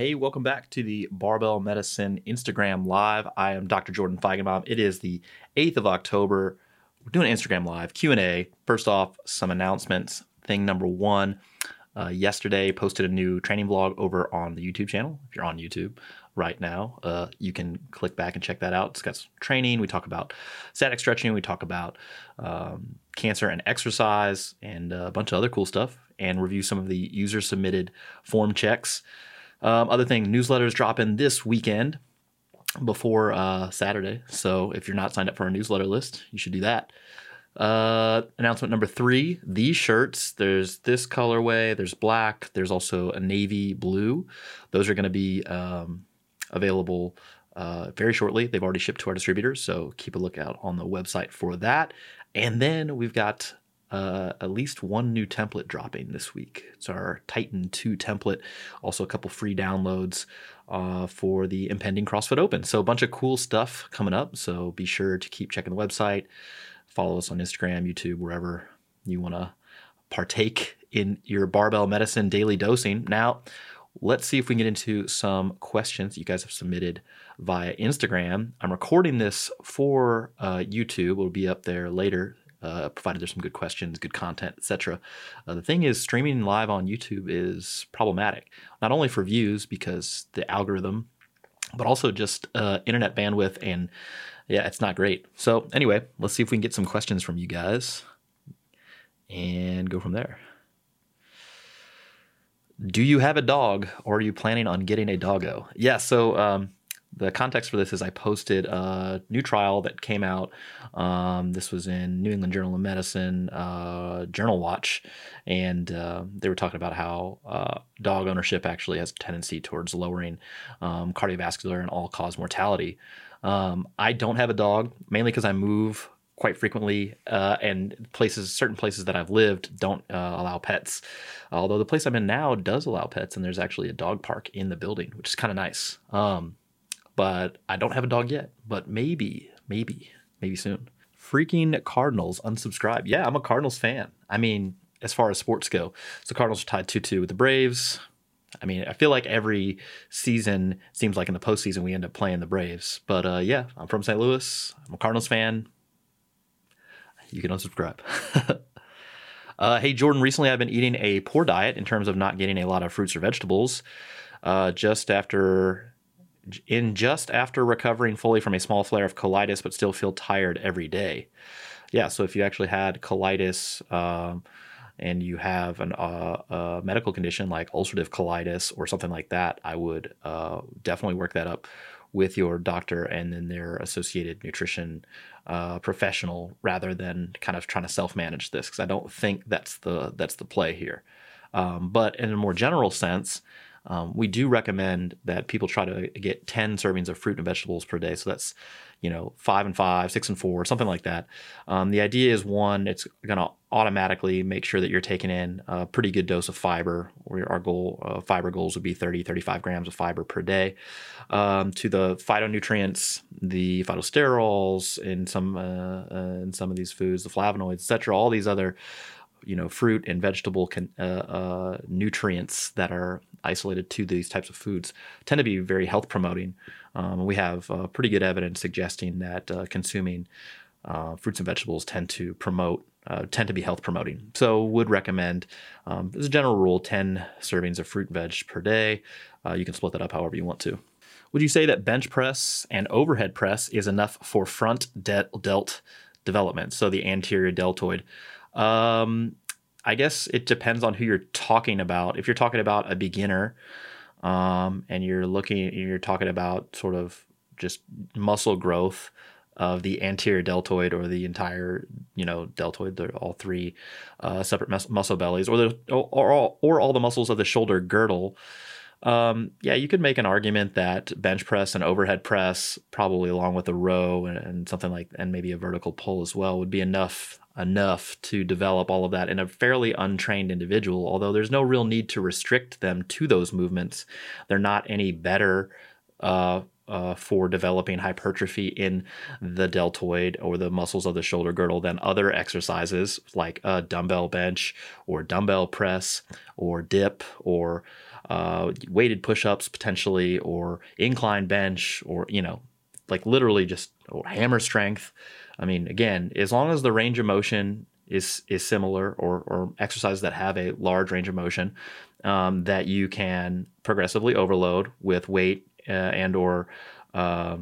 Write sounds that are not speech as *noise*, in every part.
Hey, welcome back to the Barbell Medicine Instagram Live. I am Dr. Jordan Feigenbaum. It is the 8th of October. We're doing Instagram Live Q&A. First off, some announcements. Thing number one, uh, yesterday posted a new training vlog over on the YouTube channel. If you're on YouTube right now, uh, you can click back and check that out. It's got some training. We talk about static stretching. We talk about um, cancer and exercise and a bunch of other cool stuff and review some of the user submitted form checks. Um, other thing, newsletters dropping this weekend before uh, Saturday. So if you're not signed up for our newsletter list, you should do that. Uh, announcement number three: these shirts. There's this colorway. There's black. There's also a navy blue. Those are going to be um, available uh, very shortly. They've already shipped to our distributors, so keep a lookout on the website for that. And then we've got uh, at least one new template dropping this week. It's our Titan 2 template. Also, a couple free downloads uh, for the impending CrossFit Open. So, a bunch of cool stuff coming up. So, be sure to keep checking the website. Follow us on Instagram, YouTube, wherever you want to partake in your barbell medicine daily dosing. Now, let's see if we can get into some questions you guys have submitted via Instagram. I'm recording this for uh, YouTube. It'll be up there later uh, provided there's some good questions, good content, etc. Uh, the thing is, streaming live on YouTube is problematic, not only for views because the algorithm, but also just uh, internet bandwidth and yeah, it's not great. So anyway, let's see if we can get some questions from you guys and go from there. Do you have a dog or are you planning on getting a doggo? Yeah, so um, the context for this is I posted a new trial that came out. Um, this was in New England Journal of Medicine, uh, Journal Watch, and uh, they were talking about how uh, dog ownership actually has a tendency towards lowering um, cardiovascular and all cause mortality. Um, I don't have a dog, mainly because I move quite frequently, uh, and places, certain places that I've lived, don't uh, allow pets. Although the place I'm in now does allow pets, and there's actually a dog park in the building, which is kind of nice. Um, but I don't have a dog yet. But maybe, maybe, maybe soon. Freaking Cardinals unsubscribe. Yeah, I'm a Cardinals fan. I mean, as far as sports go, so Cardinals are tied 2 2 with the Braves. I mean, I feel like every season seems like in the postseason we end up playing the Braves. But uh, yeah, I'm from St. Louis. I'm a Cardinals fan. You can unsubscribe. *laughs* uh, hey, Jordan, recently I've been eating a poor diet in terms of not getting a lot of fruits or vegetables. Uh, just after in just after recovering fully from a small flare of colitis, but still feel tired every day. Yeah, so if you actually had colitis um, and you have an, uh, a medical condition like ulcerative colitis or something like that, I would uh, definitely work that up with your doctor and then their associated nutrition uh, professional rather than kind of trying to self-manage this because I don't think that's the that's the play here. Um, but in a more general sense, um, we do recommend that people try to get 10 servings of fruit and vegetables per day. So that's, you know, five and five, six and four, something like that. Um, the idea is one, it's going to automatically make sure that you're taking in a pretty good dose of fiber. Our goal, uh, fiber goals would be 30, 35 grams of fiber per day. Um, to the phytonutrients, the phytosterols in some uh, uh, in some of these foods, the flavonoids, etc. All these other you know fruit and vegetable can, uh, uh, nutrients that are isolated to these types of foods tend to be very health promoting. Um, we have uh, pretty good evidence suggesting that uh, consuming uh, fruits and vegetables tend to promote uh, tend to be health promoting. So would recommend um, as a general rule 10 servings of fruit and veg per day. you can split that up however you want to. Would you say that bench press and overhead press is enough for front delt development, so the anterior deltoid? Um, I guess it depends on who you're talking about. If you're talking about a beginner, um, and you're looking, you're talking about sort of just muscle growth. of the anterior deltoid or the entire, you know, deltoid, the, all three uh, separate mus- muscle bellies, or the or, or, or all the muscles of the shoulder girdle. Um, yeah, you could make an argument that bench press and overhead press, probably along with a row and, and something like, and maybe a vertical pull as well, would be enough enough to develop all of that in a fairly untrained individual. Although there's no real need to restrict them to those movements, they're not any better. Uh, uh, for developing hypertrophy in the deltoid or the muscles of the shoulder girdle than other exercises like a dumbbell bench or dumbbell press or dip or uh, weighted push-ups potentially or incline bench or you know like literally just or hammer strength i mean again as long as the range of motion is is similar or or exercises that have a large range of motion um, that you can progressively overload with weight uh, and or uh,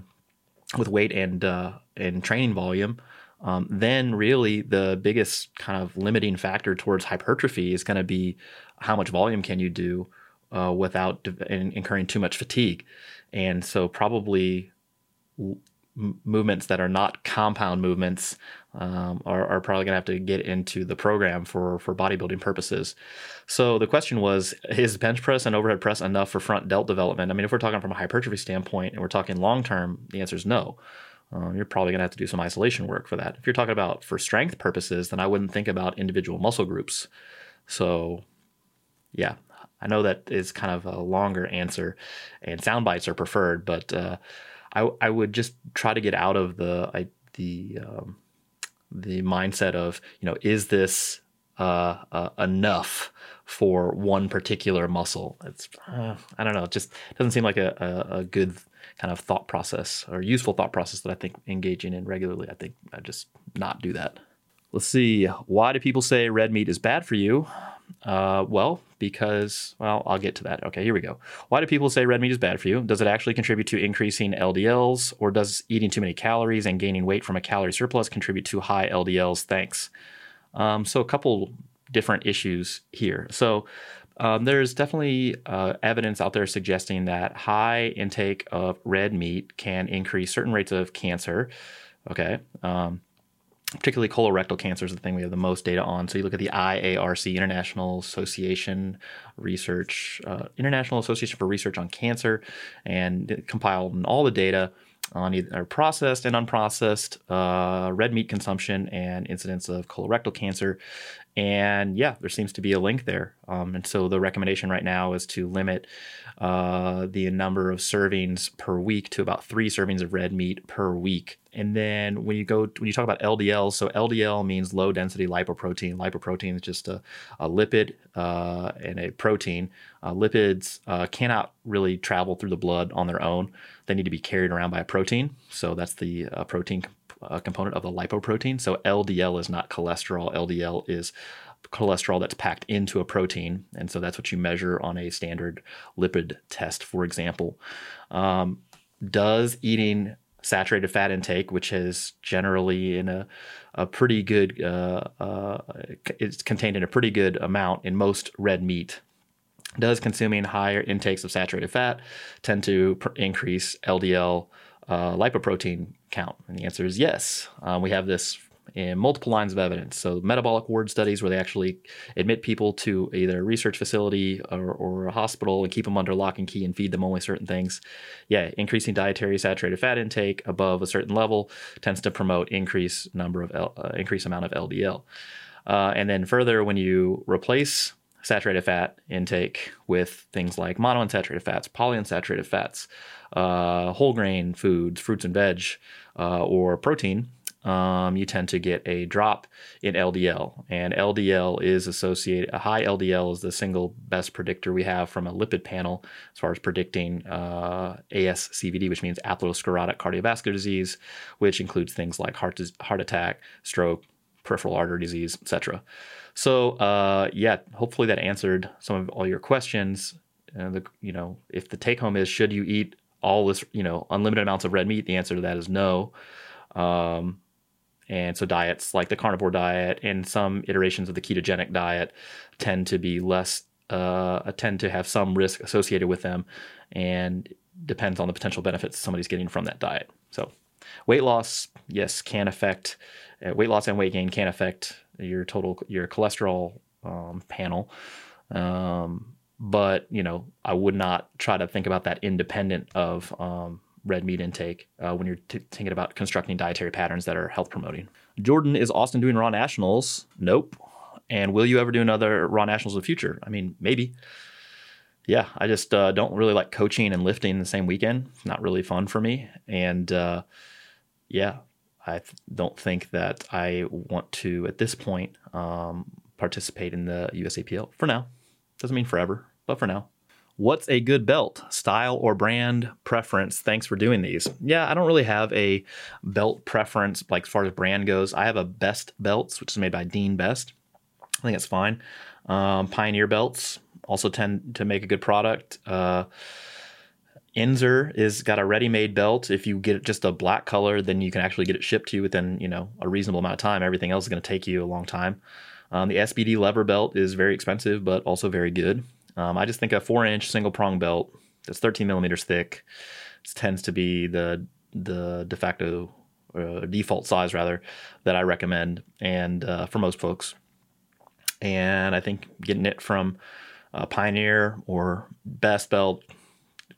with weight and uh, and training volume um, then really the biggest kind of limiting factor towards hypertrophy is going to be how much volume can you do uh, without incurring too much fatigue. And so, probably movements that are not compound movements um, are, are, probably going to have to get into the program for, for bodybuilding purposes. So the question was, is bench press and overhead press enough for front delt development? I mean, if we're talking from a hypertrophy standpoint and we're talking long term, the answer is no. Uh, you're probably going to have to do some isolation work for that. If you're talking about for strength purposes, then I wouldn't think about individual muscle groups. So, yeah, I know that is kind of a longer answer, and sound bites are preferred, but uh, I I would just try to get out of the I, the um, the mindset of you know is this uh, uh, enough for one particular muscle? It's uh, I don't know, it just doesn't seem like a, a, a good kind of thought process or useful thought process that I think engaging in regularly. I think I just not do that. Let's see. Why do people say red meat is bad for you? Uh, well, because, well, I'll get to that. Okay, here we go. Why do people say red meat is bad for you? Does it actually contribute to increasing LDLs, or does eating too many calories and gaining weight from a calorie surplus contribute to high LDLs? Thanks. Um, so, a couple different issues here. So, um, there's definitely uh, evidence out there suggesting that high intake of red meat can increase certain rates of cancer. Okay. Um, particularly colorectal cancer is the thing we have the most data on. So you look at the IARC, International Association Research, uh, International Association for Research on Cancer, and compiled all the data on either processed and unprocessed uh, red meat consumption and incidence of colorectal cancer. And yeah, there seems to be a link there. Um, and so the recommendation right now is to limit uh, the number of servings per week to about three servings of red meat per week. And then when you go when you talk about LDL, so LDL means low density lipoprotein. Lipoprotein is just a, a lipid uh, and a protein. Uh, lipids uh, cannot really travel through the blood on their own. They need to be carried around by a protein. So that's the uh, protein uh, component of the lipoprotein. So LDL is not cholesterol. LDL is cholesterol that's packed into a protein. And so that's what you measure on a standard lipid test, for example. Um, does eating saturated fat intake, which is generally in a, a pretty good, uh, uh, it's contained in a pretty good amount in most red meat. Does consuming higher intakes of saturated fat tend to pr- increase LDL uh, lipoprotein count? And the answer is yes. Uh, we have this in multiple lines of evidence. So, metabolic ward studies where they actually admit people to either a research facility or, or, a hospital and keep them under lock and key and feed them only certain things. Yeah, increasing dietary saturated fat intake above a certain level tends to promote increased number of L, uh, increased amount of LDL. Uh, and then further, when you replace saturated fat intake with things like monounsaturated fats, polyunsaturated fats, uh, whole grain foods, fruits and veg, uh, or protein, um, you tend to get a drop in LDL. And LDL is associated, a high LDL is the single best predictor we have from a lipid panel as far as predicting uh, ASCVD, which means atherosclerotic cardiovascular disease, which includes things like heart, heart attack, stroke, peripheral artery disease, etc. So, uh, yeah, hopefully that answered some of all your questions. Uh, the, you know, if the take home is should you eat all this, you know, unlimited amounts of red meat, the answer to that is no. Um, and so diets like the carnivore diet and some iterations of the ketogenic diet tend to be less, uh, tend to have some risk associated with them and depends on the potential benefits somebody's getting from that diet. So weight loss, yes, can affect uh, weight loss and weight gain can affect your total your cholesterol um, panel. Um, but you know, I would not try to think about that independent of um, red meat intake uh, when you're t- thinking about constructing dietary patterns that are health promoting. Jordan, is Austin doing Raw Nationals? Nope. And will you ever do another Raw Nationals in the future? I mean, maybe. Yeah, I just uh, don't really like coaching and lifting the same weekend. It's not really fun for me. And uh, yeah, I th- don't think that I want to, at this point, um, participate in the USAPL for now. Doesn't mean forever, but for now. What's a good belt? Style or brand preference? Thanks for doing these. Yeah, I don't really have a belt preference like as far as brand goes. I have a Best Belts, which is made by Dean Best. I think it's fine. Um, Pioneer belts also tend to make a good product. Uh, Inzer is got a ready-made belt. If you get just a black color, then you can actually get it shipped to you within you know a reasonable amount of time. Everything else is going to take you a long time. Um, the SBD lever belt is very expensive, but also very good. Um, I just think a four inch single prong belt that's 13 millimeters thick tends to be the the de facto uh, default size rather that I recommend and uh, for most folks. And I think getting it from Pioneer or Best Belt,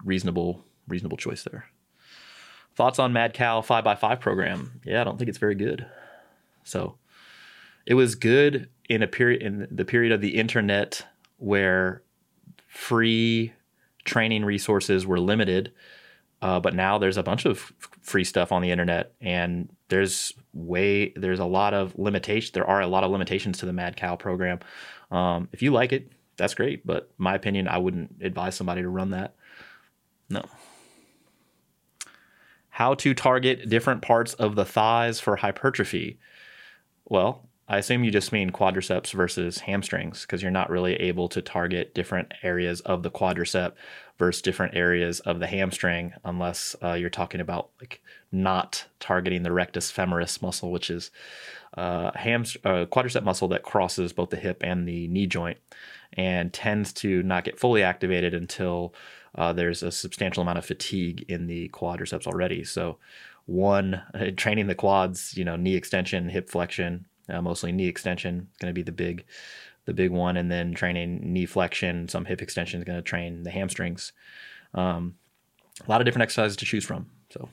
reasonable reasonable choice there. Thoughts on Mad Cow 5x5 program? Yeah, I don't think it's very good. So it was good in a period in the period of the internet where free training resources were limited. Uh, but now there's a bunch of free stuff on the internet, and there's way there's a lot of limitations. There are a lot of limitations to the Mad Cow program. Um, if you like it, that's great. But my opinion, I wouldn't advise somebody to run that. No. How to target different parts of the thighs for hypertrophy? Well, I assume you just mean quadriceps versus hamstrings because you're not really able to target different areas of the quadricep versus different areas of the hamstring unless uh, you're talking about like not targeting the rectus femoris muscle, which is uh, hams- uh, quadricep muscle that crosses both the hip and the knee joint and tends to not get fully activated until uh, there's a substantial amount of fatigue in the quadriceps already. So, one, *laughs* training the quads, you know, knee extension, hip flexion, uh, mostly knee extension is going to be the big the big one and then training knee flexion some hip extension is going to train the hamstrings. Um, a lot of different exercises to choose from so.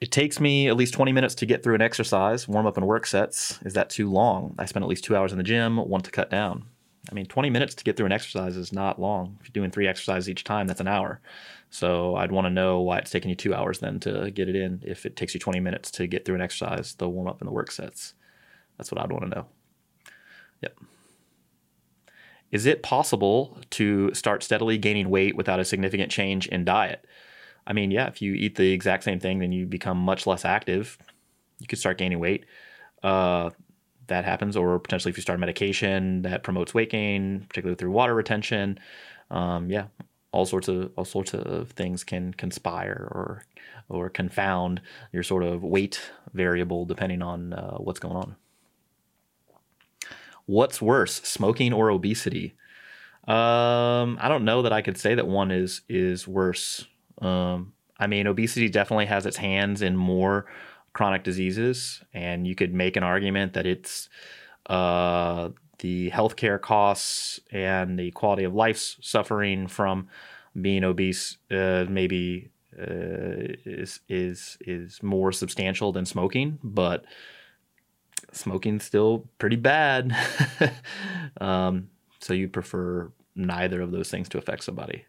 It takes me at least 20 minutes to get through an exercise warm up and work sets. Is that too long? I spend at least two hours in the gym want to cut down. I mean 20 minutes to get through an exercise is not long. If you're doing three exercises each time that's an hour. So I'd want to know why it's taking you two hours then to get it in. If it takes you 20 minutes to get through an exercise, the warm up and the work sets. That's what I'd want to know. Yep. Is it possible to start steadily gaining weight without a significant change in diet? I mean, yeah, if you eat the exact same thing, then you become much less active. You could start gaining weight. Uh, that happens, or potentially if you start medication that promotes weight gain, particularly through water retention. Um, yeah, all sorts of all sorts of things can conspire or or confound your sort of weight variable depending on uh, what's going on. What's worse, smoking or obesity? Um, I don't know that I could say that one is is worse. Um, I mean, obesity definitely has its hands in more chronic diseases, and you could make an argument that it's uh, the healthcare costs and the quality of life suffering from being obese uh, maybe uh, is is is more substantial than smoking, but smoking's still pretty bad. *laughs* um, so you prefer neither of those things to affect somebody.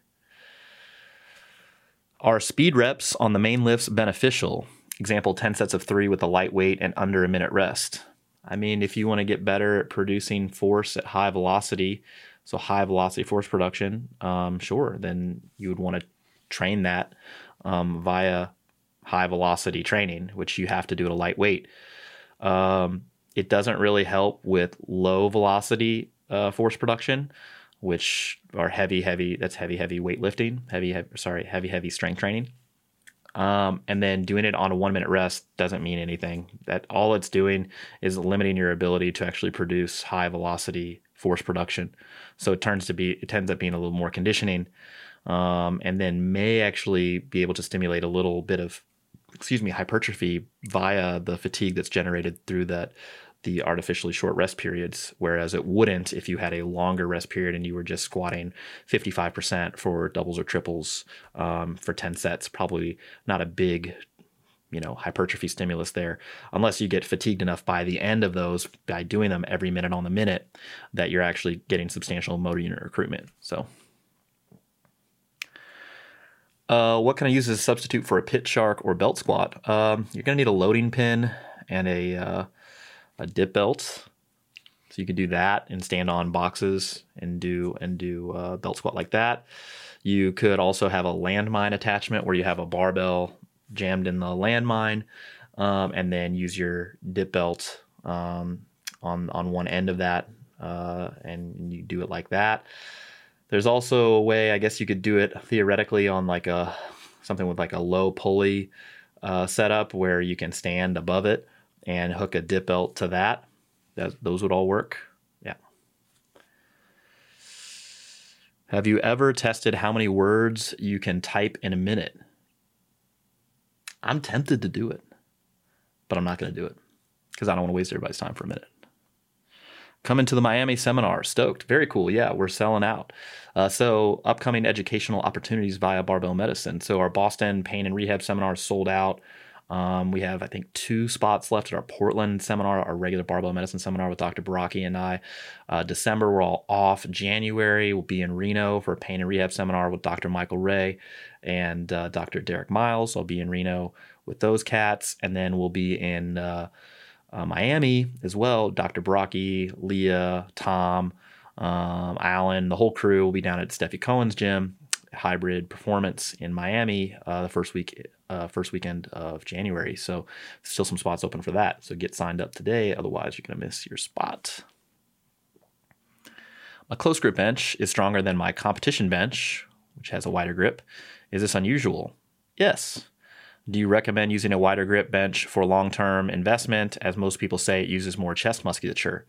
Are speed reps on the main lifts beneficial? Example 10 sets of three with a lightweight and under a minute rest. I mean, if you want to get better at producing force at high velocity, so high velocity force production, um, sure, then you would want to train that um, via high velocity training, which you have to do at a lightweight. Um, it doesn't really help with low velocity uh, force production, which are heavy, heavy. That's heavy, heavy weightlifting, heavy, heavy sorry, heavy, heavy strength training. Um, and then doing it on a one minute rest doesn't mean anything. That all it's doing is limiting your ability to actually produce high velocity force production. So it turns to be it tends up being a little more conditioning, um, and then may actually be able to stimulate a little bit of excuse me, hypertrophy via the fatigue that's generated through that the artificially short rest periods, whereas it wouldn't if you had a longer rest period and you were just squatting 55% for doubles or triples um, for 10 sets. Probably not a big, you know, hypertrophy stimulus there, unless you get fatigued enough by the end of those by doing them every minute on the minute that you're actually getting substantial motor unit recruitment. So. Uh, what can I use as a substitute for a pit shark or belt squat? Um, you're going to need a loading pin and a uh, a dip belt. So you could do that and stand on boxes and do and do a belt squat like that. You could also have a landmine attachment where you have a barbell jammed in the landmine, um, and then use your dip belt um, on on one end of that, uh, and you do it like that. There's also a way, I guess you could do it theoretically on like a something with like a low pulley uh, setup where you can stand above it and hook a dip belt to that. that those would all work. Yeah. Have you ever tested how many words you can type in a minute? I'm tempted to do it, but I'm not going to do it because I don't want to waste everybody's time for a minute. Coming to the Miami seminar, stoked. Very cool. Yeah, we're selling out. Uh, so, upcoming educational opportunities via barbell medicine. So, our Boston pain and rehab seminar is sold out. Um, we have, I think, two spots left at our Portland seminar, our regular barbell medicine seminar with Dr. Baraki and I. Uh, December, we're all off. January, we'll be in Reno for a pain and rehab seminar with Dr. Michael Ray and uh, Dr. Derek Miles. I'll be in Reno with those cats. And then we'll be in uh, uh Miami as well. Dr. Baraki, Leah, Tom, um, Alan, the whole crew will be down at Stefi Cohen's gym hybrid performance in Miami uh, the first week, uh, first weekend of January. So still some spots open for that. So get signed up today, otherwise you're to miss your spot. My close grip bench is stronger than my competition bench, which has a wider grip. Is this unusual? Yes. Do you recommend using a wider grip bench for long term investment? As most people say, it uses more chest musculature.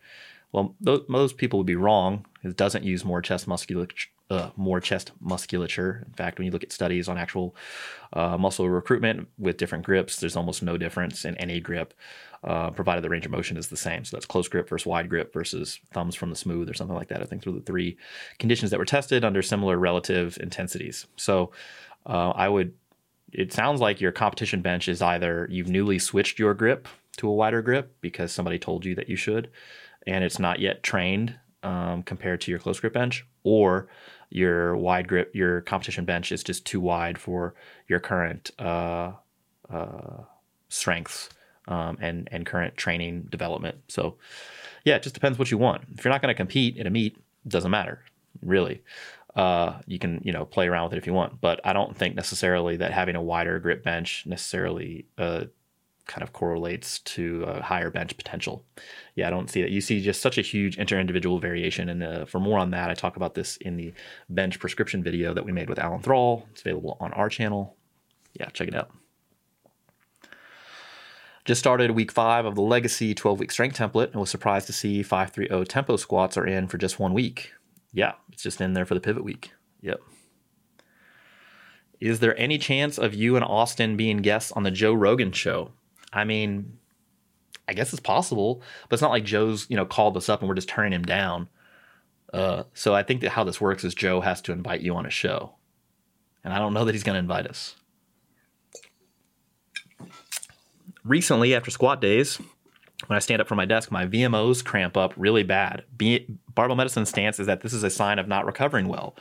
Well, most people would be wrong. It doesn't use more chest musculature, uh, more chest musculature. In fact, when you look at studies on actual uh, muscle recruitment with different grips, there's almost no difference in any grip, uh, provided the range of motion is the same. So that's close grip versus wide grip versus thumbs from the smooth or something like that. I think through the three conditions that were tested under similar relative intensities. So uh, I would. It sounds like your competition bench is either you've newly switched your grip to a wider grip because somebody told you that you should and it's not yet trained um, compared to your close grip bench, or your wide grip, your competition bench is just too wide for your current uh, uh, strengths um, and and current training development. So, yeah, it just depends what you want. If you're not going to compete in a meet, it doesn't matter really. Uh, you can you know play around with it if you want, but I don't think necessarily that having a wider grip bench necessarily uh, kind of correlates to a higher bench potential. Yeah, I don't see that. You see just such a huge inter-individual variation. And uh, for more on that, I talk about this in the bench prescription video that we made with Alan Thrall. It's available on our channel. Yeah, check it out. Just started week five of the Legacy 12 week strength template and was surprised to see 530 tempo squats are in for just one week. Yeah, it's just in there for the pivot week. Yep. Is there any chance of you and Austin being guests on the Joe Rogan show? I mean, I guess it's possible, but it's not like Joe's, you know, called us up and we're just turning him down. Uh, so I think that how this works is Joe has to invite you on a show. And I don't know that he's going to invite us. Recently, after squat days, when I stand up from my desk, my VMOs cramp up really bad. Be- barbell medicine stance is that this is a sign of not recovering well.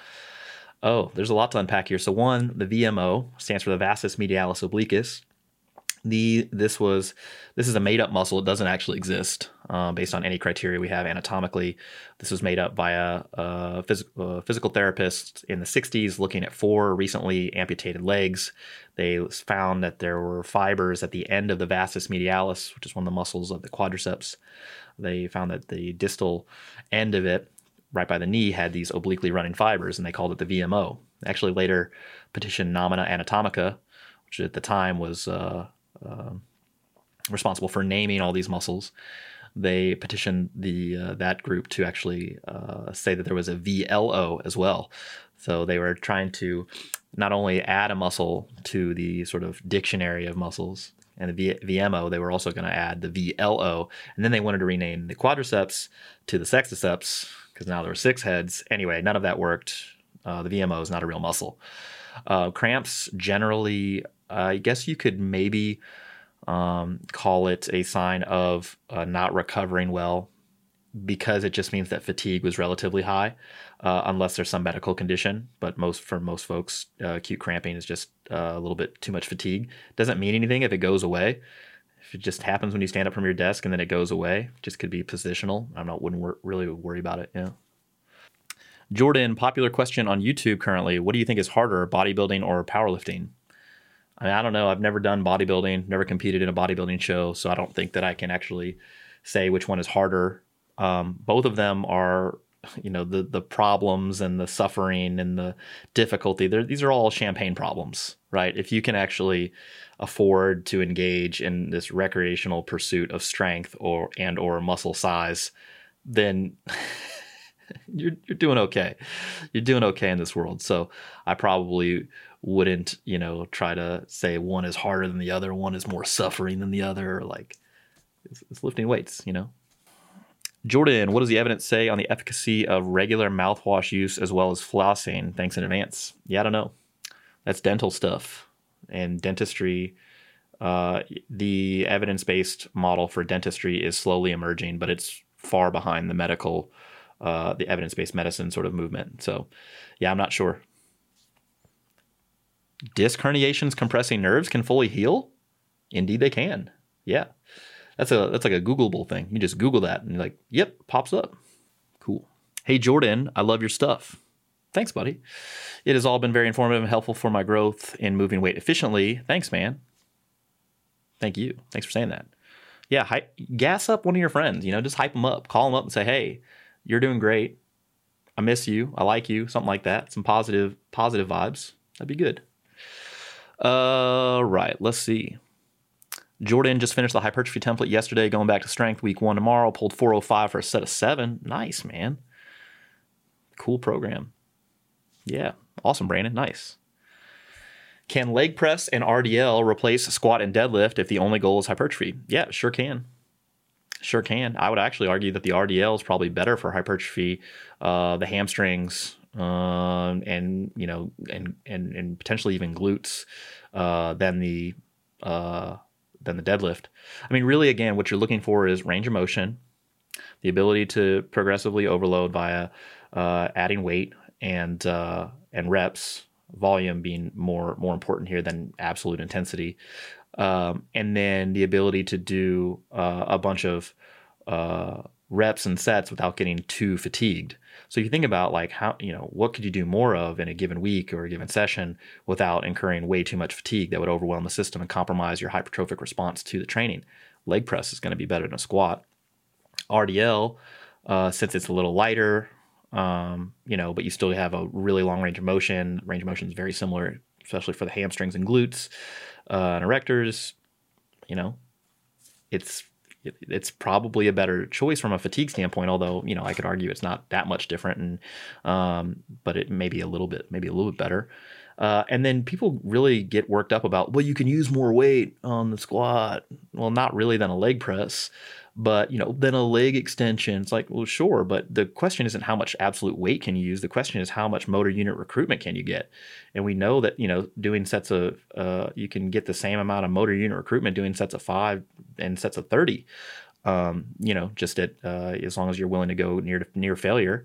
Oh, there's a lot to unpack here. So, one, the VMO stands for the vastus medialis obliquus the this was this is a made up muscle. It doesn't actually exist uh, based on any criteria we have anatomically. This was made up by a, a, phys- physical therapist in the 60s looking at four recently amputated legs. They found that there were fibers at the end of the vastus medialis, which is one of the muscles of the quadriceps. They found that the distal end of it, right by the knee, had these obliquely running fibers, and they called it the VMO. Actually, later petitioned Nomina Anatomica, which at the time was uh, uh, responsible for naming all these muscles. They petitioned the uh, that group to actually uh, say that there was a VLO as well So they were trying to not only add a muscle to the sort of dictionary of muscles and the v- VMO, they were also going to add the VLO. And then they wanted to rename the quadriceps to the sexticeps because now there were six heads. Anyway, none of that worked. Uh, the VMO is not a real muscle. Uh, cramps generally, I guess you could maybe um, call it a sign of uh, not recovering well because it just means that fatigue was relatively high, uh, unless there's some medical condition. But most for most folks, uh, acute cramping is just uh, a little bit too much fatigue. Doesn't mean anything if it goes away. If it just happens when you stand up from your desk and then it goes away, just could be positional. I'm not wouldn't wor- really worry about it. Yeah. Jordan, popular question on YouTube currently. What do you think is harder, bodybuilding or powerlifting? I mean, I don't know. I've never done bodybuilding, never competed in a bodybuilding show, so I don't think that I can actually say which one is harder. Um, both of them are, you know, the the problems and the suffering and the difficulty. These are all champagne problems, right? If you can actually afford to engage in this recreational pursuit of strength or and or muscle size, then *laughs* you're you're doing okay. You're doing okay in this world. So I probably wouldn't, you know, try to say one is harder than the other, one is more suffering than the other. Like it's, it's lifting weights, you know. Jordan, what does the evidence say on the efficacy of regular mouthwash use as well as flossing? Thanks in advance. Yeah, I don't know. That's dental stuff and dentistry. Uh, the evidence based model for dentistry is slowly emerging, but it's far behind the medical uh, the evidence based medicine sort of movement. So, yeah, I'm not sure. Disc herniations compressing nerves can fully heal? Indeed, they can. Yeah, that's a that's like a Googleable thing. You just Google that and you're like, yep, pops up. Cool. Hey Jordan, I love your stuff. Thanks, buddy. It has all been very informative and helpful for my growth in moving weight efficiently. Thanks, man. Thank you. Thanks for saying that. Yeah, hype, gas up one of your friends. You know, just hype them up. Call them up and say, "Hey, you're doing great. I miss you. I like you. Something like that. Some positive, positive vibes. That'd be good. Uh, right. Let's see. Jordan just finished the hypertrophy template yesterday, going back to strength week one tomorrow. Pulled 405 for a set of seven. Nice, man. Cool program. Yeah. Awesome, Brandon. Nice. Can leg press and RDL replace squat and deadlift if the only goal is hypertrophy? Yeah, sure can. Sure can. I would actually argue that the RDL is probably better for hypertrophy, uh, the hamstrings, um, and you know, and and and potentially even glutes uh, than the uh, than the deadlift. I mean, really, again, what you're looking for is range of motion, the ability to progressively overload via uh, adding weight and uh, and reps, volume being more more important here than absolute intensity um, and then the ability to do uh, a bunch of uh, reps and sets without getting too fatigued. So you think about like how you know what could you do more of in a given week or a given session without incurring way too much fatigue that would overwhelm the system and compromise your hypertrophic response to the training. Leg press is going to be better than a squat. RDL, uh, since it's a little lighter, um, you know, but you still have a really long range of motion. Range of motion is very similar, especially for the hamstrings and glutes uh, and erectors, you know, it's it's probably a better choice from a fatigue standpoint. Although you know, I could argue it's not that much different, and um, but it may be a little bit, maybe a little bit better. Uh, and then people really get worked up about, well, you can use more weight on the squat. Well, not really than a leg press but you know then a leg extension it's like well sure but the question isn't how much absolute weight can you use the question is how much motor unit recruitment can you get? And we know that you know doing sets of uh, you can get the same amount of motor unit recruitment doing sets of five and sets of 30 um, you know just at uh, as long as you're willing to go near near failure.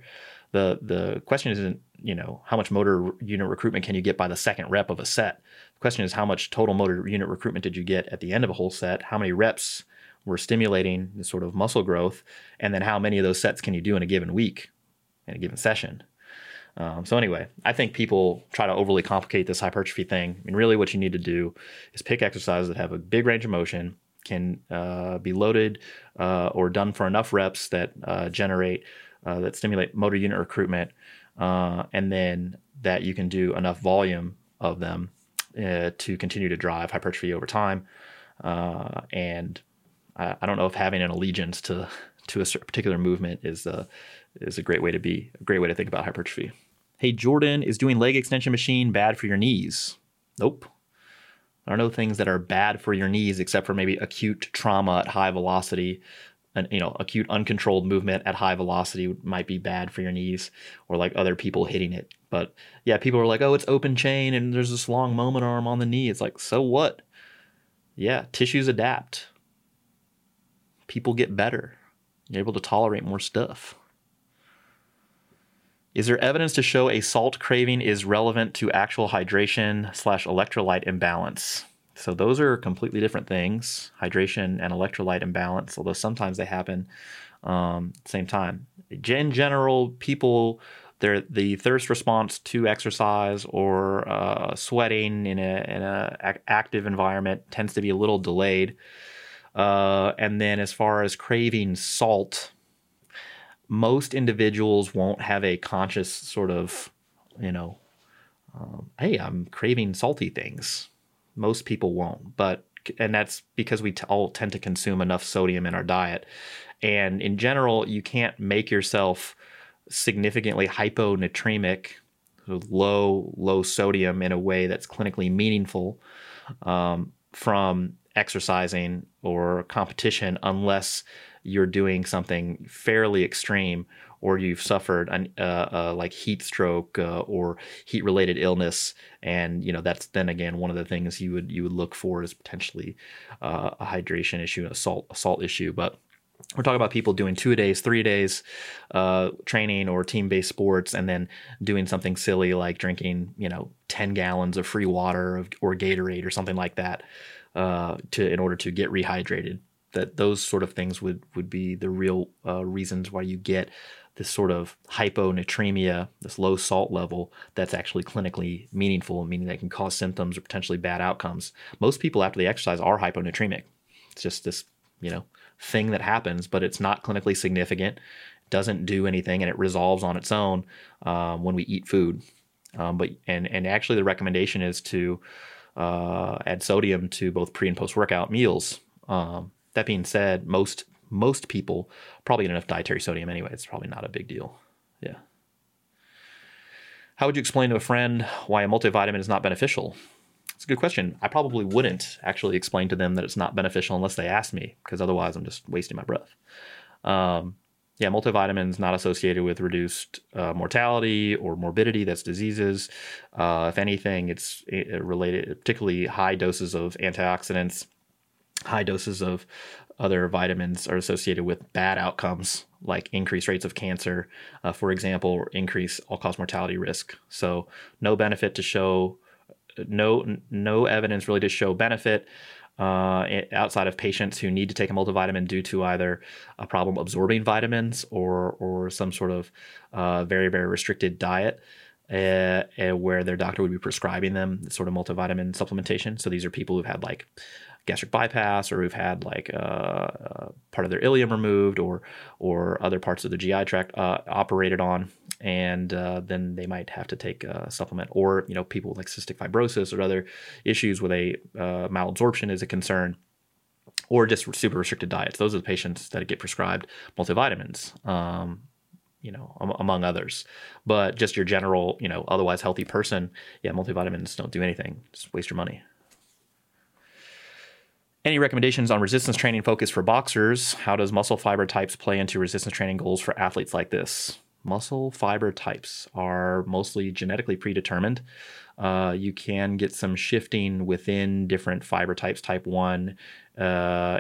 The the question isn't you know how much motor unit recruitment can you get by the second rep of a set. The question is how much total motor unit recruitment did you get at the end of a whole set? How many reps we're stimulating this sort of muscle growth, and then how many of those sets can you do in a given week, in a given session. Um, so anyway, I think people try to overly complicate this hypertrophy thing. I mean, really, what you need to do is pick exercises that have a big range of motion, can uh, be loaded uh, or done for enough reps that uh, generate uh, that stimulate motor unit recruitment, uh, and then that you can do enough volume of them uh, to continue to drive hypertrophy over time. and I, I don't know if having an allegiance to to a particular movement is a is a great way to be a great way to think about hypertrophy. Hey, Jordan, is doing leg extension machine bad for your knees? Nope. There are no things that are bad for your knees except for maybe acute trauma at high velocity. And you know, acute uncontrolled movement at high velocity might be bad for your knees, or like other people hitting it. But yeah, people are like, "Oh, it's open chain, and there's this long moment arm on the knee." It's like, so what? Yeah, tissues adapt. People get better. You're able to tolerate more stuff. Is there evidence to show a salt craving is relevant to actual hydration slash electrolyte imbalance? So those are completely different things, hydration and electrolyte imbalance, although sometimes they happen um, at the same time. In general, people their the thirst response to exercise or uh, sweating in a in a active environment tends to be a little delayed. Uh, and then as far as craving salt, most individuals won't have a conscious sort of, you know, um, hey, I'm craving salty things. Most people won't, but and that's because we t- all tend to consume enough sodium in our diet. And in general, you can't make yourself significantly hyponatremic, low low sodium in a way that's clinically meaningful um, from exercising or competition unless you're doing something fairly extreme or you've suffered an, uh, uh, like heat stroke uh, or heat related illness. And you know that's then again one of the things you would you would look for is potentially uh, a hydration issue a salt a salt issue. But we're talking about people doing two days, three days uh, training or team based sports, and then doing something silly like drinking, you know, 10 gallons of free water or Gatorade or something like that uh, to in order to get rehydrated that those sort of things would would be the real uh, reasons why you get this sort of hyponatremia, this low salt level that's actually clinically meaningful, meaning that can cause symptoms or potentially bad outcomes. Most people after they exercise are hyponatremic. It's just this, you know, thing that happens, but it's not clinically significant, doesn't do anything, and it resolves on its own um, when we eat food. Um, but and and actually the recommendation is to uh, add sodium to both pre and post workout meals. Um, that being said, most most people probably get enough dietary sodium anyway. It's probably not a big deal. Yeah. How would you explain to a friend why a multivitamin is not beneficial? It's a good question. I probably wouldn't actually explain to them that it's not beneficial unless they ask me, because otherwise I'm just wasting my breath. Um, yeah, multivitamins not associated with reduced uh, mortality or morbidity. That's diseases. Uh, if anything, it's related, particularly high doses of antioxidants high doses of other vitamins are associated with bad outcomes like increased rates of cancer, uh, for example, or increase all cause mortality risk. So no benefit to show, no no evidence really to show benefit uh, outside of patients who need to take a multivitamin due to either a problem absorbing vitamins or or some sort of uh, very very restricted diet. Uh, where their doctor would be prescribing them sort of multivitamin supplementation. So these are people who've had like gastric bypass or who've had like uh, uh, part of their ileum removed or or other parts of the GI tract uh, operated on, and uh, then they might have to take a supplement. Or you know people with like cystic fibrosis or other issues with a uh, malabsorption is a concern. Or just super restricted diets. Those are the patients that get prescribed multivitamins. Um, you know, among others. But just your general, you know, otherwise healthy person, yeah, multivitamins don't do anything. Just waste your money. Any recommendations on resistance training focus for boxers? How does muscle fiber types play into resistance training goals for athletes like this? Muscle fiber types are mostly genetically predetermined. Uh, you can get some shifting within different fiber types, type 1 uh,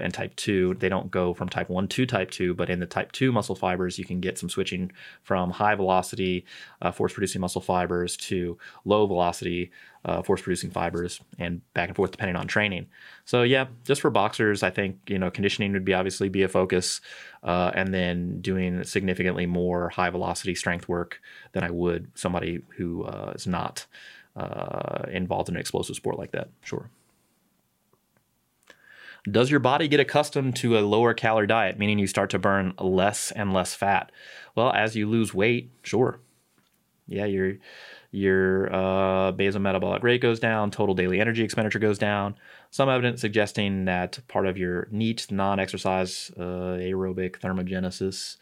and type 2. They don't go from type 1 to type 2, but in the type 2 muscle fibers, you can get some switching from high velocity uh, force producing muscle fibers to low velocity uh, force producing fibers and back and forth depending on training. So, yeah, just for boxers, I think you know conditioning would be obviously be a focus, uh, and then doing significantly more high velocity strength work than I would somebody who uh, is not uh, involved in an explosive sport like that. Sure. Does your body get accustomed to a lower calorie diet, meaning you start to burn less and less fat? Well, as you lose weight, sure. Yeah, your your uh, basal metabolic rate goes down, total daily energy expenditure goes down. Some evidence suggesting that part of your NEAT, non-exercise uh, aerobic thermogenesis,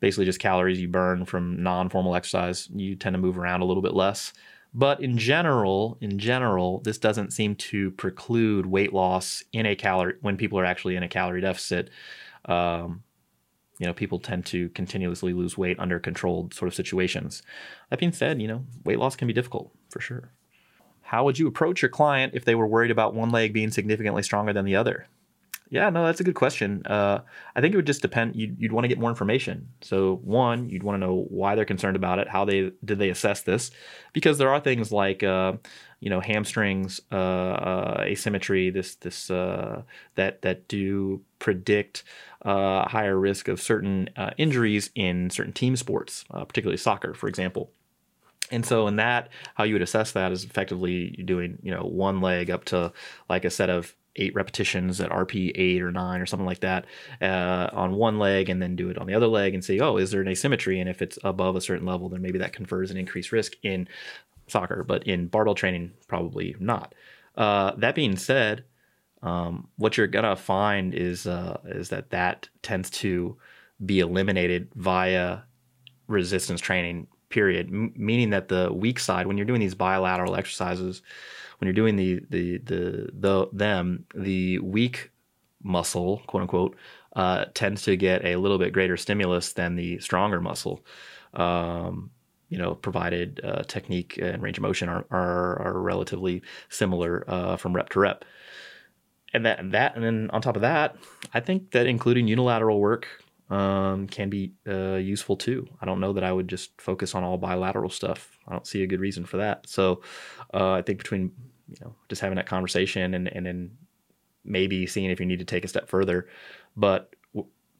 basically just calories you burn from non-formal exercise. You tend to move around a little bit less. But in general, in general, this doesn't seem to preclude weight loss in a calorie when people are actually in a calorie deficit. Um, you know, people tend to continuously lose weight under controlled sort of situations. That being said, you know, weight loss can be difficult for sure. How would you approach your client if they were worried about one leg being significantly stronger than the other? Yeah, no, that's a good question. Uh, I think it would just depend. You'd, you'd want to get more information. So, one, you'd want to know why they're concerned about it. How they did they assess this? Because there are things like, uh, you know, hamstrings uh, uh asymmetry. This this uh, that that do predict uh, higher risk of certain injuries in certain team sports, particularly soccer, for example. And so in that, how you would assess that is effectively doing, you know, one leg up to like a set of eight repetitions at RPE eight or nine or something like that uh, on one leg, and then do it on the other leg and say, oh, is there an asymmetry? And if it's above a certain level, then maybe that confers an increased risk in soccer, but in barbell training, probably not. Uh, that being said, um, what you're gonna find is uh, is that that tends to be eliminated via resistance training. Period. M- meaning that the weak side, when you're doing these bilateral exercises, when you're doing the the the, the them the weak muscle quote unquote uh, tends to get a little bit greater stimulus than the stronger muscle. Um, you know, provided uh, technique and range of motion are are, are relatively similar uh, from rep to rep. And that and that and then on top of that, I think that including unilateral work um, can be uh, useful too. I don't know that I would just focus on all bilateral stuff. I don't see a good reason for that. So uh, I think between you know just having that conversation and and then maybe seeing if you need to take a step further. But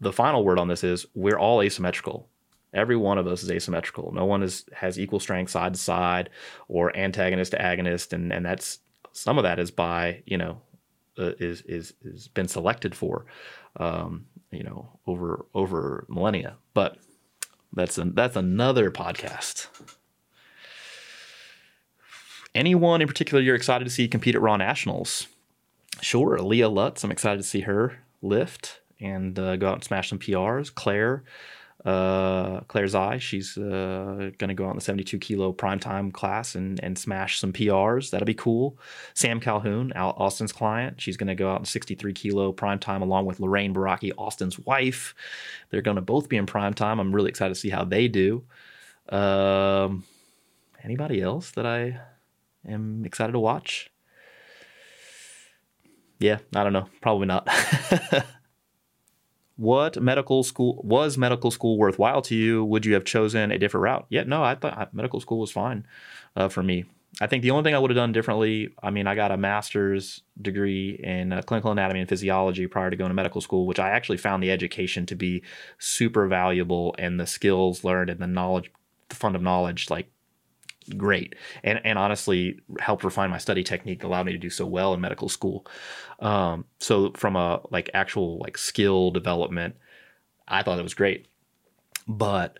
the final word on this is we're all asymmetrical. Every one of us is asymmetrical. No one is has equal strength side to side or antagonist to agonist, and and that's some of that is by you know uh, is is is been selected for, um, you know over over millennia. But that's an, that's another podcast. Anyone in particular you're excited to see compete at Raw Nationals? Sure, Leah Lutz. I'm excited to see her lift and uh, go out and smash some PRs. Claire, uh, Zai, she's uh, going to go out in the 72 kilo primetime class and, and smash some PRs. That'll be cool. Sam Calhoun, Al- Austin's client, she's going to go out in 63 kilo primetime along with Lorraine Baraki, Austin's wife. They're going to both be in primetime. I'm really excited to see how they do. Um, anybody else that I am excited to watch. Yeah, I don't know. Probably not. *laughs* what medical school was medical school worthwhile to you? Would you have chosen a different route? Yeah, no, I thought medical school was fine uh, for me. I think the only thing I would have done differently, I mean, I got a master's degree in uh, clinical anatomy and physiology prior to going to medical school, which I actually found the education to be super valuable and the skills learned and the knowledge, the fund of knowledge, like great. And and honestly helped refine my study technique allowed me to do so well in medical school. Um, so from a like actual like skill development i thought it was great. But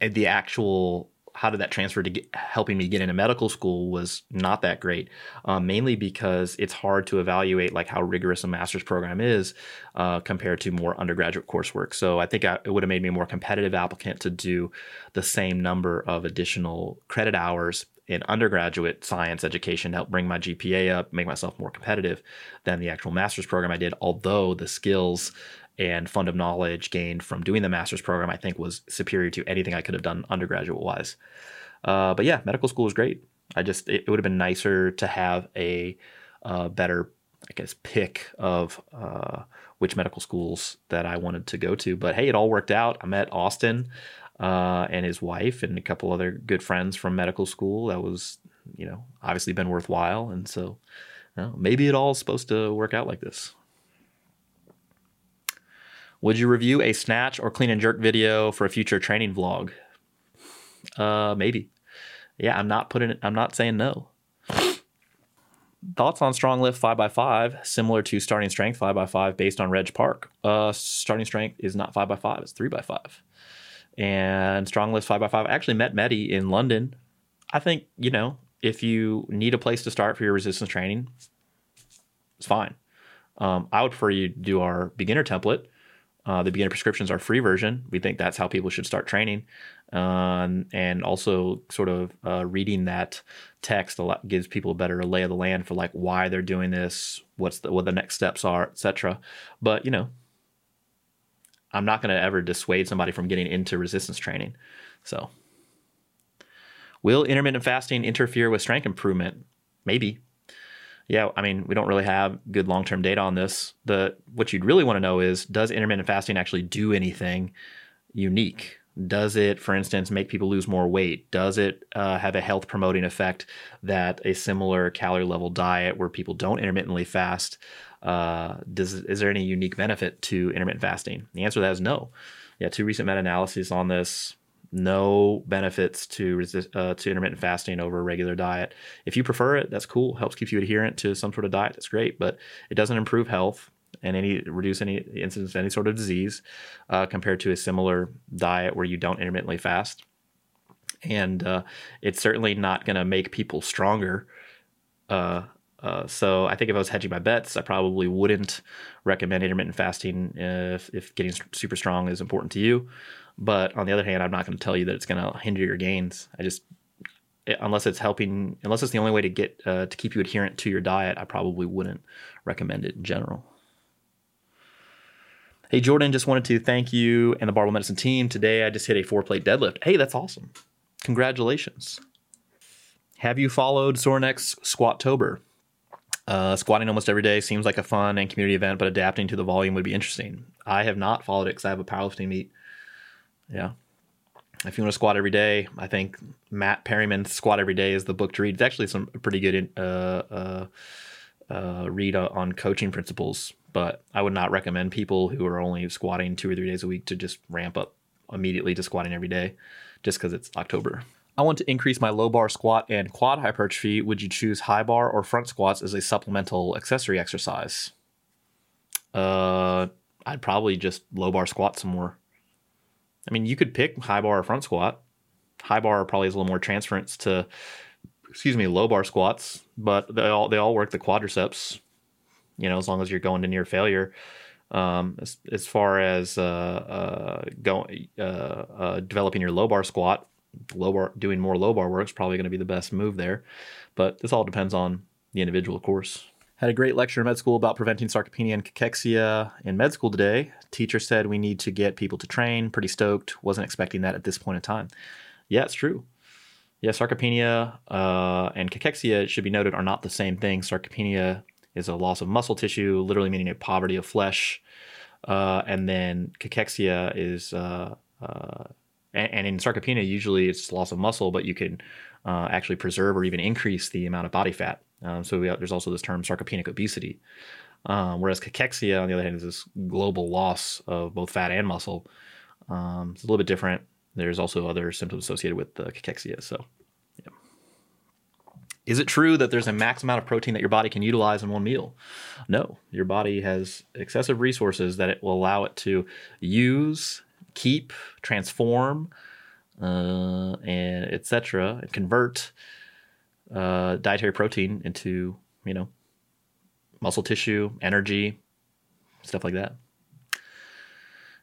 the actual how did that transfer to get, helping me get into medical school was not that great, um, mainly because it's hard to evaluate like how rigorous a master's program is uh, compared to more undergraduate coursework. So I think I, it would have made me a more competitive applicant to do the same number of additional credit hours in undergraduate science education to help bring my GPA up, make myself more competitive than the actual master's program I did. Although the skills and fund of knowledge gained from doing the master's program, I think was superior to anything I could have done undergraduate wise. Uh, but yeah, medical school was great. I just, it, it would have been nicer to have a uh, better, I guess, pick of uh, which medical schools that I wanted to go to. But hey, it all worked out. I met Austin uh, and his wife and a couple other good friends from medical school. That was, you know, obviously been worthwhile. And so, you know, maybe it all is supposed to work out like this. Would you review a snatch or clean and jerk video for a future training vlog? Uh, maybe. Yeah, I'm not putting it, I'm not saying no. Thoughts on strong lift 5x5, similar to starting strength 5x5 based on Reg Park. Uh, starting strength is not 5x5, it's 3x5. And strong lift 5x5. I actually met Mehdi in London. I think, you know, if you need a place to start for your resistance training, it's fine. Um, I would prefer you do our beginner template Uh, the beginner prescriptions are free version. We think that's how people should start training. Um, and also, sort of uh, reading that text a lot gives people a better lay of the land for like why they're doing this, what's the, what the next steps are, etc. But you know, I'm not going to ever dissuade somebody from getting into resistance training. So, will intermittent fasting interfere with strength improvement? Maybe. Yeah, I mean, we don't really have good long-term data on this. The what you'd really want to know is does intermittent fasting actually do anything unique? Does it, for instance, make people lose more weight? Does it uh, have a health promoting effect that a similar calorie level diet where people don't intermittently fast uh, does is there any unique benefit to intermittent fasting? The answer to that is no. Yeah, two recent meta-analyses on this. No benefits to resist, uh, to intermittent fasting over a regular diet. If you prefer it, that's cool. Helps keep you adherent to some sort of diet. That's great, but it doesn't improve health and any reduce any incidence of any sort of disease uh, compared to a similar diet where you don't intermittently fast. And uh, it's certainly not going to make people stronger. Uh, uh, so I think if I was hedging my bets, I probably wouldn't recommend intermittent fasting if, if getting super strong is important to you. But on the other hand, I'm not going to tell you that it's going to hinder your gains. I just unless it's helping, unless it's the only way to get uh, to keep you adherent to your diet, I probably wouldn't recommend it in general. Hey Jordan, just wanted to thank you and the Barbell Medicine team. Today I just hit a four plate deadlift. Hey, that's awesome. Congratulations. Have you followed Sorinex Squattober? Uh, squatting almost every day seems like a fun and community event, but adapting to the volume would be interesting. I have not followed it because I have a powerlifting meet. Yeah. If you want to squat every day, I think Matt Perryman's Squat Every Day is the book to read. It's actually some pretty good uh, uh, uh, read on coaching principles, but I would not recommend people who are only squatting two or three days a week to just ramp up immediately to squatting every day just because it's October. I want to increase my low bar squat and quad hypertrophy. Would you choose high bar or front squats as a supplemental accessory exercise? Uh, I'd probably just low bar squat some more. I mean, you could pick high bar or front squat. High bar probably has a little more transference to, excuse me, low bar squats, but they all they all work the quadriceps. You know, as long as you're going to near failure. Um, as, as far as uh, uh, going uh, uh, developing your low bar squat, low bar doing more low bar work is probably going to be the best move there. But this all depends on the individual, course. Had a great lecture in med school about preventing sarcopenia and cachexia in med school today. Teacher said we need to get people to train. Pretty stoked. Wasn't expecting that at this point in time. Yeah, it's true. Yeah, sarcopenia uh, and cachexia, it should be noted, are not the same thing. Sarcopenia is a loss of muscle tissue, literally meaning a poverty of flesh. Uh, and then cachexia is uh, uh and, and in sarcopenia, usually it's loss of muscle, but you can uh, actually preserve or even increase the amount of body fat. Um, so have, there's also this term sarcopenic obesity. Um, whereas cachexia, on the other hand, is this global loss of both fat and muscle. Um, it's a little bit different. There's also other symptoms associated with the cachexia. So, yeah. Is it true that there's a max amount of protein that your body can utilize in one meal? No, your body has excessive resources that it will allow it to use keep, transform, uh, and etc. and convert uh, dietary protein into you know muscle tissue, energy, stuff like that.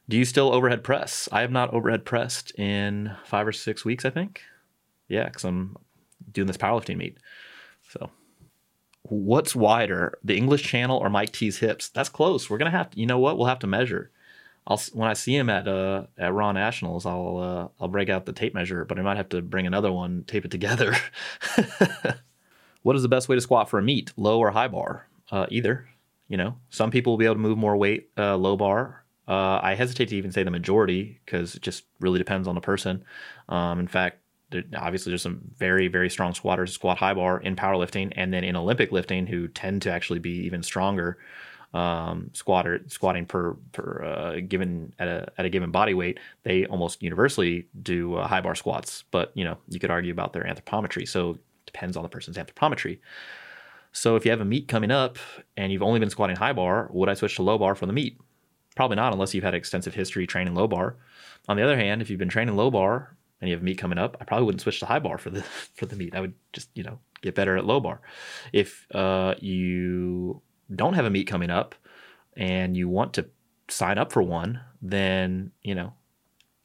Do you still overhead press? I have not overhead pressed in five or six weeks, I think. Yeah, because I'm doing this powerlifting meet. So, what's wider, the English Channel or Mike T's hips? That's close. We're gonna have to. You know what? We'll have to measure. I'll when I see him at uh, at Raw Nationals, I'll uh, I'll break out the tape measure, but I might have to bring another one, tape it together. *laughs* what is the best way to squat for a meet, low or high bar? Uh, either. You know, some people will be able to move more weight uh, low bar. Uh, I hesitate to even say the majority because it just really depends on the person. Um, in fact, there, obviously there's some very very strong squatters squat high bar in powerlifting, and then in Olympic lifting who tend to actually be even stronger um, squatter squatting per per uh, given at a at a given body weight, they almost universally do uh, high bar squats. But you know, you could argue about their anthropometry. So it depends on the person's anthropometry. So if you have a meet coming up and you've only been squatting high bar, would I switch to low bar for the meet? Probably not, unless you've had extensive history training low bar. On the other hand, if you've been training low bar and you have meat coming up, I probably wouldn't switch to high bar for the *laughs* for the meet. I would just you know get better at low bar. If uh, you don't have a meet coming up and you want to sign up for one, then you know,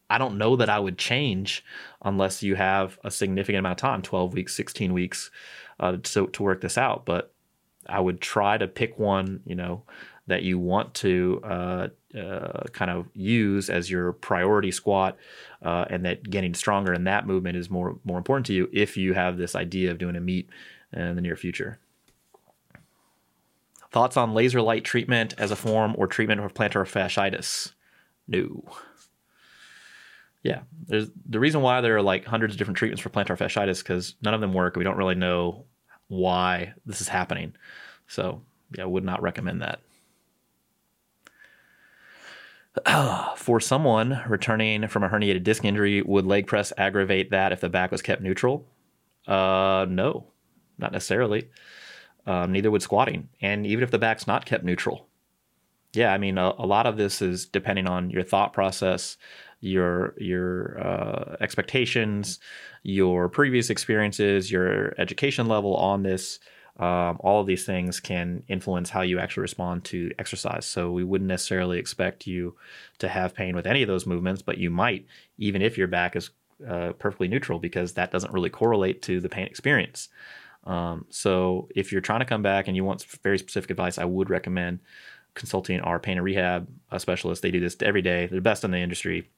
I don't know that I would change unless you have a significant amount of time, twelve weeks, sixteen weeks, uh, to to work this out. But I would try to pick one, you know, that you want to uh, uh, kind of use as your priority squat, uh, and that getting stronger in that movement is more more important to you if you have this idea of doing a meet in the near future. Thoughts on laser light treatment as a form or treatment of plantar fasciitis? No. Yeah, there's the reason why there are like hundreds of different treatments for plantar fasciitis because none of them work. We don't really know why this is happening. So yeah, I would not recommend that. *sighs* for someone returning from a herniated disc injury, would leg press aggravate that if the back was kept neutral? Uh, no, not necessarily. Um, neither would squatting, and even if the back's not kept neutral. Yeah, I mean, a, a lot of this is depending on your thought process, your your uh, expectations, your previous experiences, your education level on this. Um, all of these things can influence how you actually respond to exercise. So we wouldn't necessarily expect you to have pain with any of those movements, but you might, even if your back is uh, perfectly neutral, because that doesn't really correlate to the pain experience. Um, so if you're trying to come back and you want very specific advice, I would recommend consulting our pain and rehab uh, specialist. They do this every day. They're the best in the industry.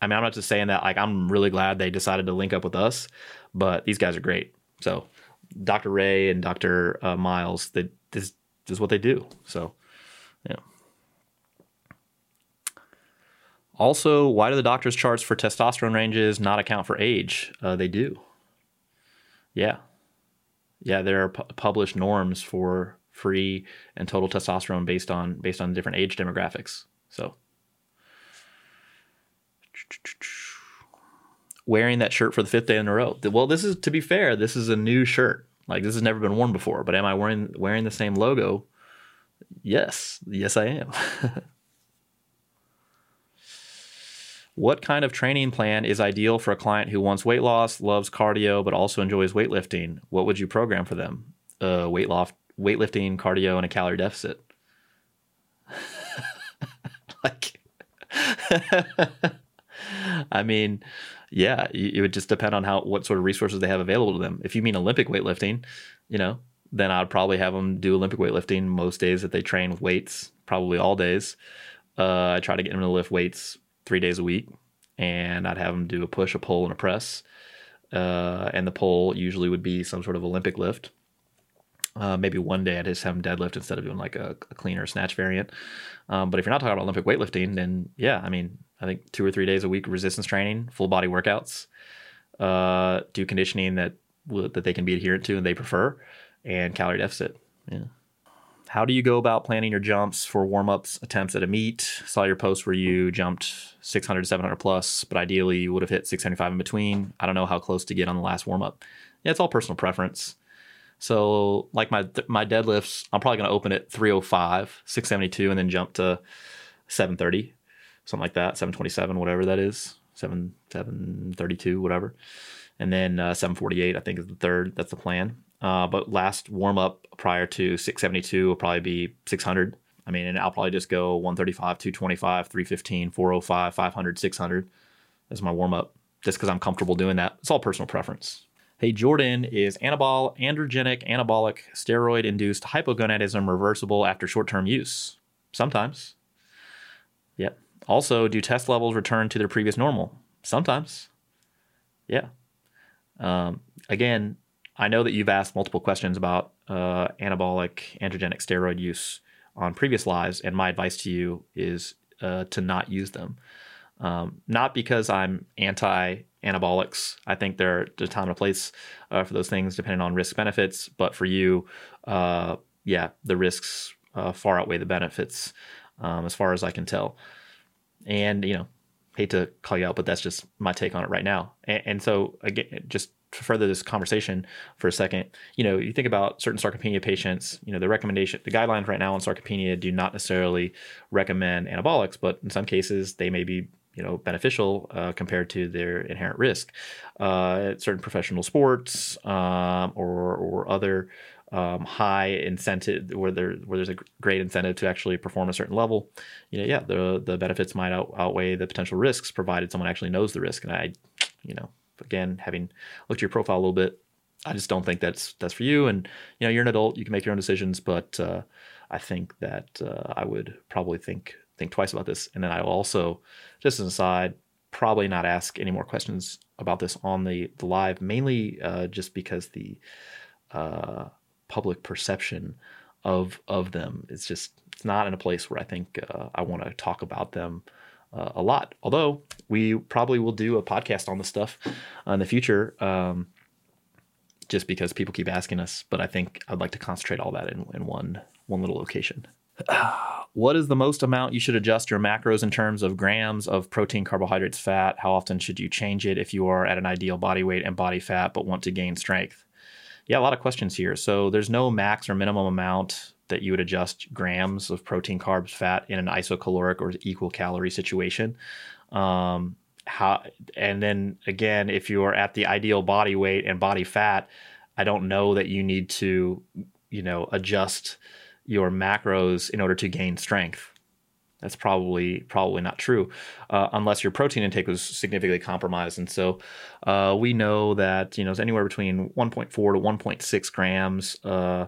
I mean, I'm not just saying that. Like, I'm really glad they decided to link up with us, but these guys are great. So Dr. Ray and Dr. Uh, Miles, that this, this is what they do. So, yeah. Also, why do the doctor's charts for testosterone ranges not account for age? Uh, they do. Yeah. Yeah, there are pu- published norms for free and total testosterone based on based on different age demographics. So, wearing that shirt for the fifth day in a row. Well, this is to be fair, this is a new shirt. Like this has never been worn before. But am I wearing wearing the same logo? Yes, yes, I am. *laughs* what kind of training plan is ideal for a client who wants weight loss, loves cardio, but also enjoys weightlifting? What would you program for them? Uh, weight loss, weightlifting, cardio, and a calorie deficit. *laughs* like, *laughs* I mean, yeah, it would just depend on how what sort of resources they have available to them. If you mean Olympic weightlifting, you know, then I'd probably have them do Olympic weightlifting most days that they train with weights, probably all days. Uh, I try to get them to lift weights three days a week, and I'd have them do a push, a pull, and a press. Uh, and the pull usually would be some sort of Olympic lift. Uh, maybe one day I'd just have them deadlift instead of doing like a, a cleaner snatch variant. Um, but if you're not talking about Olympic weightlifting, then yeah, I mean, I think two or three days a week resistance training, full body workouts, uh, do conditioning that that they can be adherent to and they prefer, and calorie deficit. Yeah. How do you go about planning your jumps for warm ups attempts at a meet? Saw your post where you jumped 600 to 700 plus, but ideally you would have hit 675 in between. I don't know how close to get on the last warm up. Yeah, it's all personal preference. So, like my my deadlifts, I'm probably going to open at 305, 672, and then jump to 730 something like that, 727, whatever that is, 7 732, whatever. And then uh, 748, I think is the third. That's the plan. Uh, but last warm up prior to 672 will probably be 600. I mean, and I'll probably just go 135, 225, 315, 405, 500, 600 as my warm up, just because I'm comfortable doing that. It's all personal preference. Hey, Jordan, is anabol androgenic anabolic steroid induced hypogonadism reversible after short term use? Sometimes. Yep. Also, do test levels return to their previous normal? Sometimes. Yeah. Um, again, I know that you've asked multiple questions about uh, anabolic androgenic steroid use on previous lives, and my advice to you is uh, to not use them. Um, not because I'm anti anabolics. I think there are a time and a place uh, for those things depending on risk benefits. But for you, uh, yeah, the risks uh, far outweigh the benefits um, as far as I can tell. And, you know, hate to call you out, but that's just my take on it right now. And, and so, again, just to further this conversation for a second, you know, you think about certain sarcopenia patients, you know, the recommendation, the guidelines right now on sarcopenia do not necessarily recommend anabolics, but in some cases they may be, you know, beneficial uh, compared to their inherent risk. Uh, certain professional sports um, or, or other um, high incentive where there where there's a great incentive to actually perform a certain level, you know, yeah, the the benefits might out, outweigh the potential risks provided someone actually knows the risk. And I, you know, again, having looked at your profile a little bit, I just don't think that's that's for you. And you know, you're an adult, you can make your own decisions, but uh, I think that uh, I would probably think think twice about this. And then I will also, just as an aside, probably not ask any more questions about this on the, the live, mainly uh, just because the uh, public perception of of them is just it's not in a place where I think uh, I want to talk about them uh, a lot. Although we probably will do a podcast on this stuff uh, in the future. Um, just because people keep asking us, but I think I'd like to concentrate all that in, in one one little location. *sighs* what is the most amount you should adjust your macros in terms of grams of protein, carbohydrates, fat? How often should you change it if you are at an ideal body weight and body fat but want to gain strength? Yeah, a lot of questions here. So there's no max or minimum amount that you would adjust grams of protein, carbs, fat in an isocaloric or equal calorie situation. Um, how and then again, if you're at the ideal body weight and body fat, I don't know that you need to, you know, adjust your macros in order to gain strength. That's probably probably not true, uh, unless your protein intake was significantly compromised. And so, uh, we know that you know it's anywhere between 1.4 to 1.6 grams uh,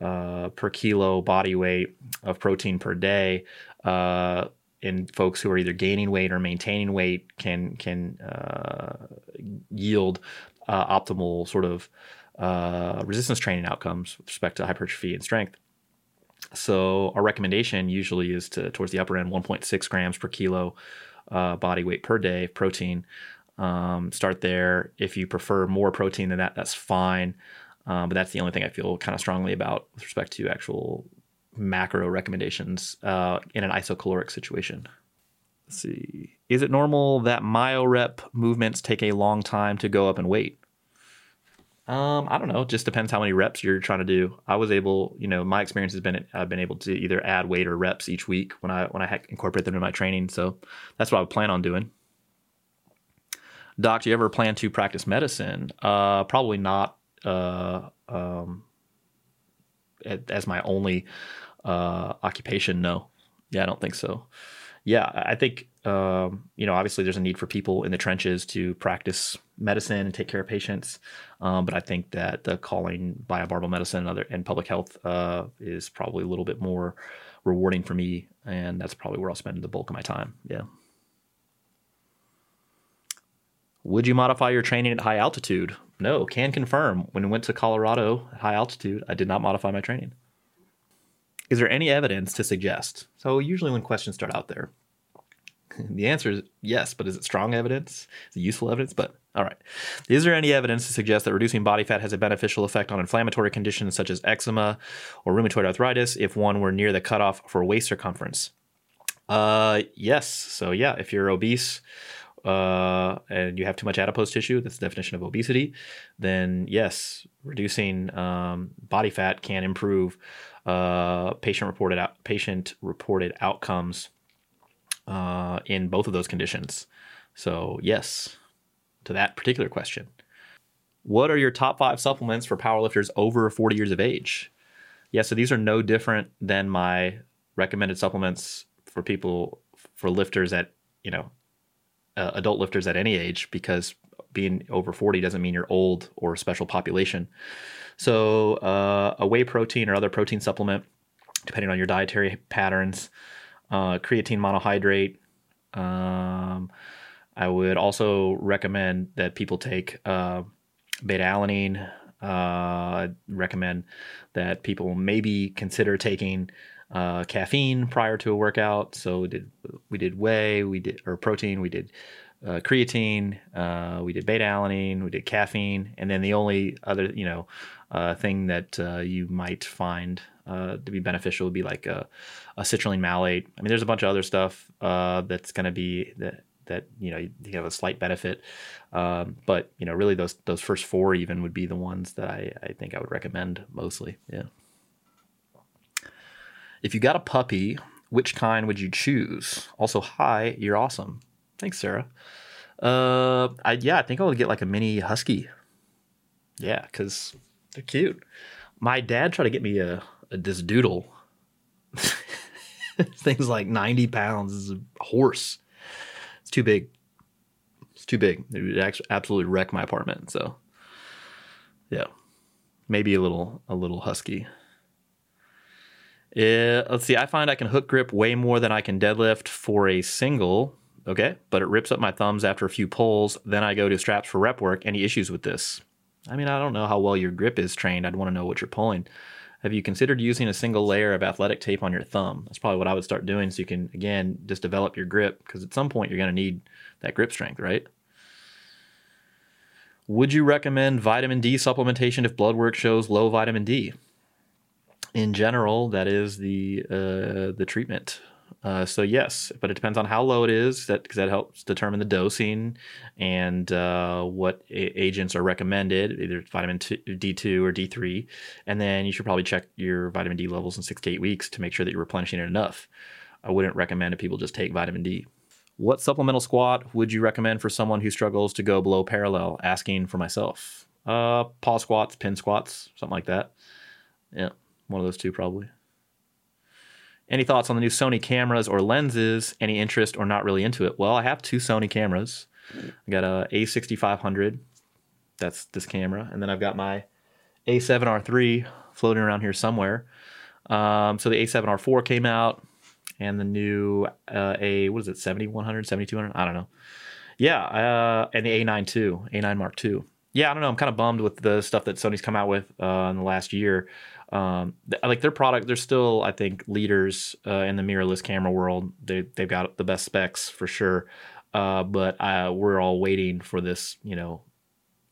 uh, per kilo body weight of protein per day uh, in folks who are either gaining weight or maintaining weight can can uh, yield optimal sort of resistance training outcomes with respect to hypertrophy and strength. So our recommendation usually is to towards the upper end, 1.6 grams per kilo uh, body weight per day of protein. Um, start there. If you prefer more protein than that, that's fine. Um, but that's the only thing I feel kind of strongly about with respect to actual macro recommendations uh, in an isocaloric situation. Let's see. Is it normal that myo-rep movements take a long time to go up in weight? Um, I don't know. It just depends how many reps you're trying to do. I was able, you know, my experience has been I've been able to either add weight or reps each week when I when I incorporate them in my training. So that's what I would plan on doing. Doc, do you ever plan to practice medicine? Uh, probably not. Uh, um, as my only uh, occupation, no. Yeah, I don't think so. Yeah, I think um, you know obviously there's a need for people in the trenches to practice medicine and take care of patients. Um, but I think that the calling biobarbell medicine and other and public health uh, is probably a little bit more rewarding for me, and that's probably where I'll spend the bulk of my time. Yeah. Would you modify your training at high altitude? No, can confirm. When I went to Colorado at high altitude, I did not modify my training. Is there any evidence to suggest? So usually when questions start out there, *laughs* the answer is yes, but is it strong evidence? Is it useful evidence? But all right. Is there any evidence to suggest that reducing body fat has a beneficial effect on inflammatory conditions such as eczema or rheumatoid arthritis if one were near the cutoff for waist circumference? Uh, yes. So yeah, if you're obese uh, and you have too much adipose tissue, that's the definition of obesity, then yes, reducing um, body fat can improve uh, patient reported out, patient reported outcomes uh, in both of those conditions. So, yes, to that particular question. What are your top five supplements for powerlifters over 40 years of age? Yeah, so these are no different than my recommended supplements for people, for lifters at, you know, uh, adult lifters at any age, because being over 40 doesn't mean you're old or a special population. So, uh, a whey protein or other protein supplement, depending on your dietary patterns, uh, creatine monohydrate. Um, I would also recommend that people take uh, beta alanine. Uh, recommend that people maybe consider taking uh, caffeine prior to a workout. So we did we did whey, we did or protein, we did uh, creatine, uh, we did beta alanine, we did caffeine, and then the only other you know uh, thing that uh, you might find uh, to be beneficial would be like a, a citrulline malate. I mean, there's a bunch of other stuff uh, that's going to be that that you know you have a slight benefit, um, but you know really those those first four even would be the ones that I, I think I would recommend mostly. Yeah. If you got a puppy, which kind would you choose? Also, hi, you're awesome. Thanks, Sarah. Uh, I, yeah, I think I would get like a mini husky. Yeah, because they're cute. My dad tried to get me a, a this doodle. *laughs* Thing's like 90 pounds. It's a horse. It's too big. It's too big. It would actually absolutely wreck my apartment. So, yeah, maybe a little a little husky. Yeah, let's see. I find I can hook grip way more than I can deadlift for a single. Okay, but it rips up my thumbs after a few pulls. Then I go to straps for rep work. Any issues with this? I mean, I don't know how well your grip is trained. I'd want to know what you're pulling. Have you considered using a single layer of athletic tape on your thumb? That's probably what I would start doing so you can, again, just develop your grip because at some point you're going to need that grip strength, right? Would you recommend vitamin D supplementation if blood work shows low vitamin D? In general, that is the uh, the treatment. Uh, so yes, but it depends on how low it is, that because that helps determine the dosing and uh, what a- agents are recommended, either vitamin D two or D three, and then you should probably check your vitamin D levels in six to eight weeks to make sure that you're replenishing it enough. I wouldn't recommend that people just take vitamin D. What supplemental squat would you recommend for someone who struggles to go below parallel? Asking for myself. Uh, pause squats, pin squats, something like that. Yeah, one of those two probably. Any thoughts on the new Sony cameras or lenses? Any interest or not really into it? Well, I have two Sony cameras. I got a A6500. That's this camera, and then I've got my A7R3 floating around here somewhere. Um, so the A7R4 came out and the new uh, A what is it 7100 7200 I don't know. Yeah, uh, and the A9 too, A9 Mark II. Yeah, I don't know. I'm kind of bummed with the stuff that Sony's come out with uh, in the last year. Um, like their product, they're still I think leaders uh, in the mirrorless camera world. They they've got the best specs for sure. Uh, but uh, we're all waiting for this, you know,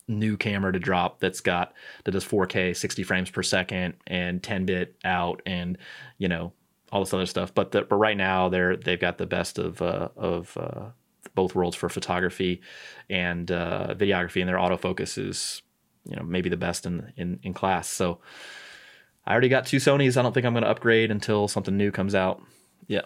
new camera to drop that's got that does 4K, 60 frames per second, and 10 bit out, and you know all this other stuff. But the, but right now they're they've got the best of uh, of uh, both worlds for photography and uh, videography, and their autofocus is you know maybe the best in in, in class. So I already got two Sony's. I don't think I'm going to upgrade until something new comes out. Yeah.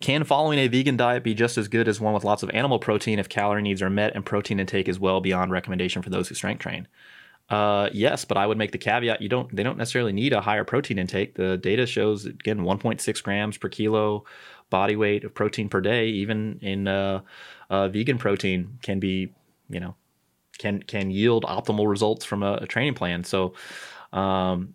Can following a vegan diet be just as good as one with lots of animal protein if calorie needs are met and protein intake is well beyond recommendation for those who strength train? Uh, yes, but I would make the caveat you don't they don't necessarily need a higher protein intake. The data shows again 1.6 grams per kilo body weight of protein per day, even in uh, uh, vegan protein can be you know can can yield optimal results from a, a training plan. So um,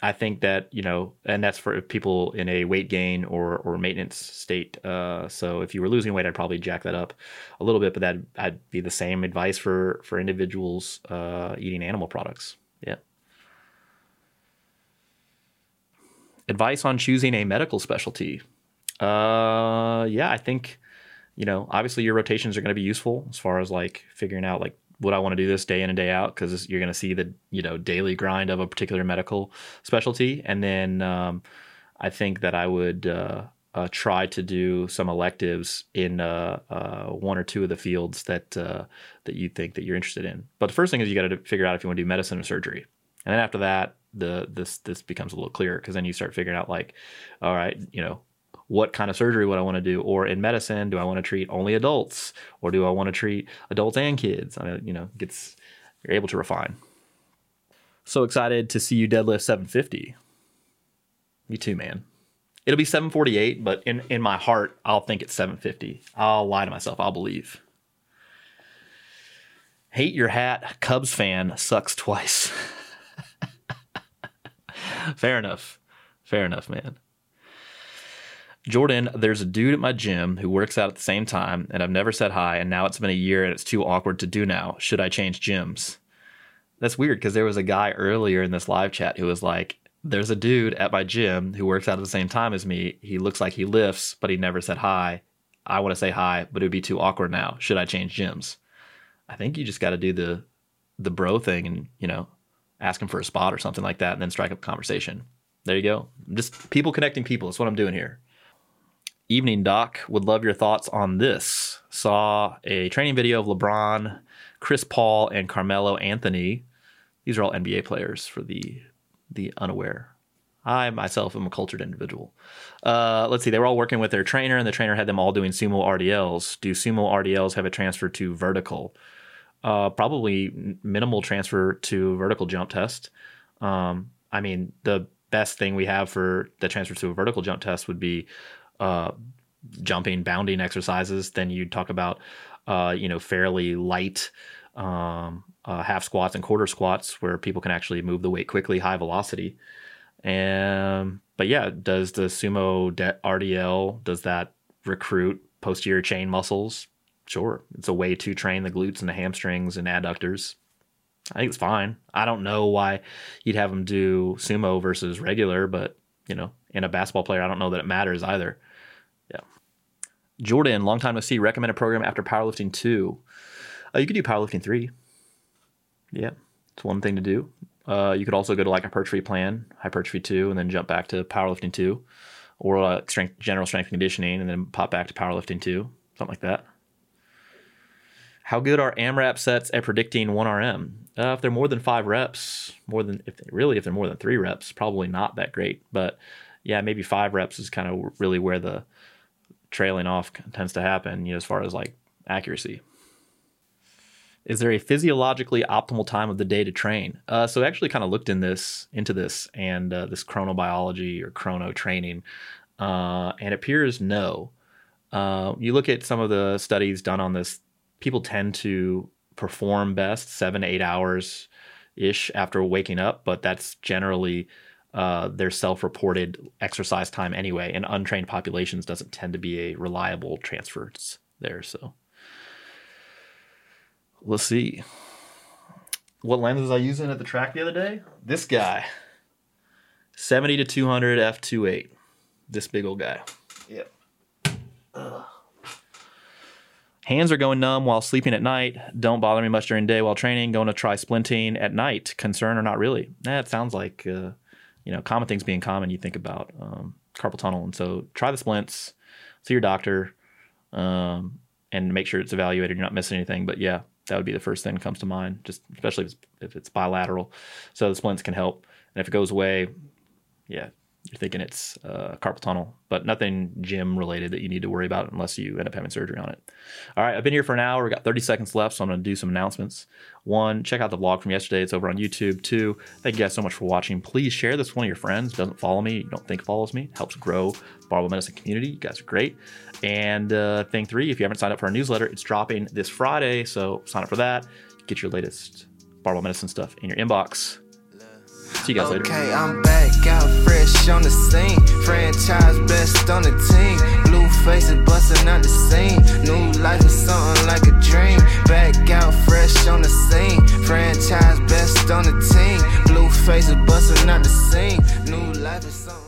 I think that you know, and that's for people in a weight gain or or maintenance state. Uh, so if you were losing weight, I'd probably jack that up a little bit, but that I'd be the same advice for for individuals uh, eating animal products. Yeah. Advice on choosing a medical specialty. Uh, yeah, I think you know, obviously your rotations are going to be useful as far as like figuring out like would I want to do this day in and day out? Because you're going to see the you know daily grind of a particular medical specialty, and then um, I think that I would uh, uh, try to do some electives in uh, uh one or two of the fields that uh, that you think that you're interested in. But the first thing is you got to figure out if you want to do medicine or surgery, and then after that, the this this becomes a little clearer because then you start figuring out like, all right, you know, what kind of surgery would I want to do? Or in medicine, do I want to treat only adults or do I want to treat adults and kids? I mean, you know, gets you're able to refine. So excited to see you deadlift 750. Me too, man. It'll be 748, but in, in my heart, I'll think it's 750. I'll lie to myself. I'll believe. Hate your hat. Cubs fan sucks twice. *laughs* Fair enough. Fair enough, man. Jordan, there's a dude at my gym who works out at the same time, and I've never said hi, and now it's been a year and it's too awkward to do now. Should I change gyms? That's weird because there was a guy earlier in this live chat who was like, There's a dude at my gym who works out at the same time as me. He looks like he lifts, but he never said hi. I want to say hi, but it would be too awkward now. Should I change gyms? I think you just got to do the the bro thing and, you know, ask him for a spot or something like that and then strike up a conversation. There you go. Just people connecting people. That's what I'm doing here. Evening Doc would love your thoughts on this. Saw a training video of LeBron, Chris Paul, and Carmelo Anthony. These are all NBA players for the the unaware. I myself am a cultured individual. Uh, let's see, they were all working with their trainer, and the trainer had them all doing sumo RDLs. Do sumo RDLs have a transfer to vertical? Uh, probably minimal transfer to vertical jump test. Um, I mean, the best thing we have for the transfer to a vertical jump test would be uh, jumping, bounding exercises. Then you'd talk about, uh, you know, fairly light um, uh, half squats and quarter squats where people can actually move the weight quickly, high velocity. And but yeah, does the sumo RDL does that recruit posterior chain muscles? Sure, it's a way to train the glutes and the hamstrings and adductors. I think it's fine. I don't know why you'd have them do sumo versus regular, but you know, in a basketball player, I don't know that it matters either. Jordan, long time to see, recommended program after powerlifting two. Uh, you could do powerlifting three. Yeah, it's one thing to do. Uh, you could also go to like hypertrophy plan, hypertrophy two, and then jump back to powerlifting two, or uh, strength, general strength conditioning, and then pop back to powerlifting two, something like that. How good are AMRAP sets at predicting 1RM? Uh, if they're more than five reps, more than if they, really if they're more than three reps, probably not that great. But yeah, maybe five reps is kind of really where the trailing off tends to happen. You know, as far as like accuracy. Is there a physiologically optimal time of the day to train? Uh, so I actually kind of looked in this into this and uh, this chronobiology or chrono training, uh, and it appears no. Uh, you look at some of the studies done on this people tend to perform best seven to eight hours ish after waking up, but that's generally uh, their self-reported exercise time anyway. And untrained populations doesn't tend to be a reliable transfer there. So let's see. What lenses I using at the track the other day? This guy, 70 to 200 f2.8. This big old guy. Yep. Ugh. Hands are going numb while sleeping at night. Don't bother me much during the day while training. Going to try splinting at night. Concern or not really? That sounds like uh, you know common things being common. You think about um, carpal tunnel, and so try the splints. See your doctor, um, and make sure it's evaluated. You're not missing anything. But yeah, that would be the first thing that comes to mind. Just especially if it's, if it's bilateral, so the splints can help. And if it goes away, yeah, you're thinking it's uh, carpal tunnel, but nothing gym related that you need to worry about unless you end up having surgery on it. All right, I've been here for an hour. We've got 30 seconds left, so I'm going to do some announcements. One, check out the vlog from yesterday. It's over on YouTube. Two, thank you guys so much for watching. Please share this with one of your friends. Doesn't follow me, you don't think follows me. Helps grow barbell medicine community. You guys are great. And uh, thing three, if you haven't signed up for our newsletter, it's dropping this Friday, so sign up for that. Get your latest barbell medicine stuff in your inbox. See you guys later. Okay, I'm back out fresh on the scene. Franchise best on the team. Blue faces busting out the scene. New life is something like a dream. Back out fresh on the scene. Franchise best on the team. Blue faces busting out the scene. New life is something.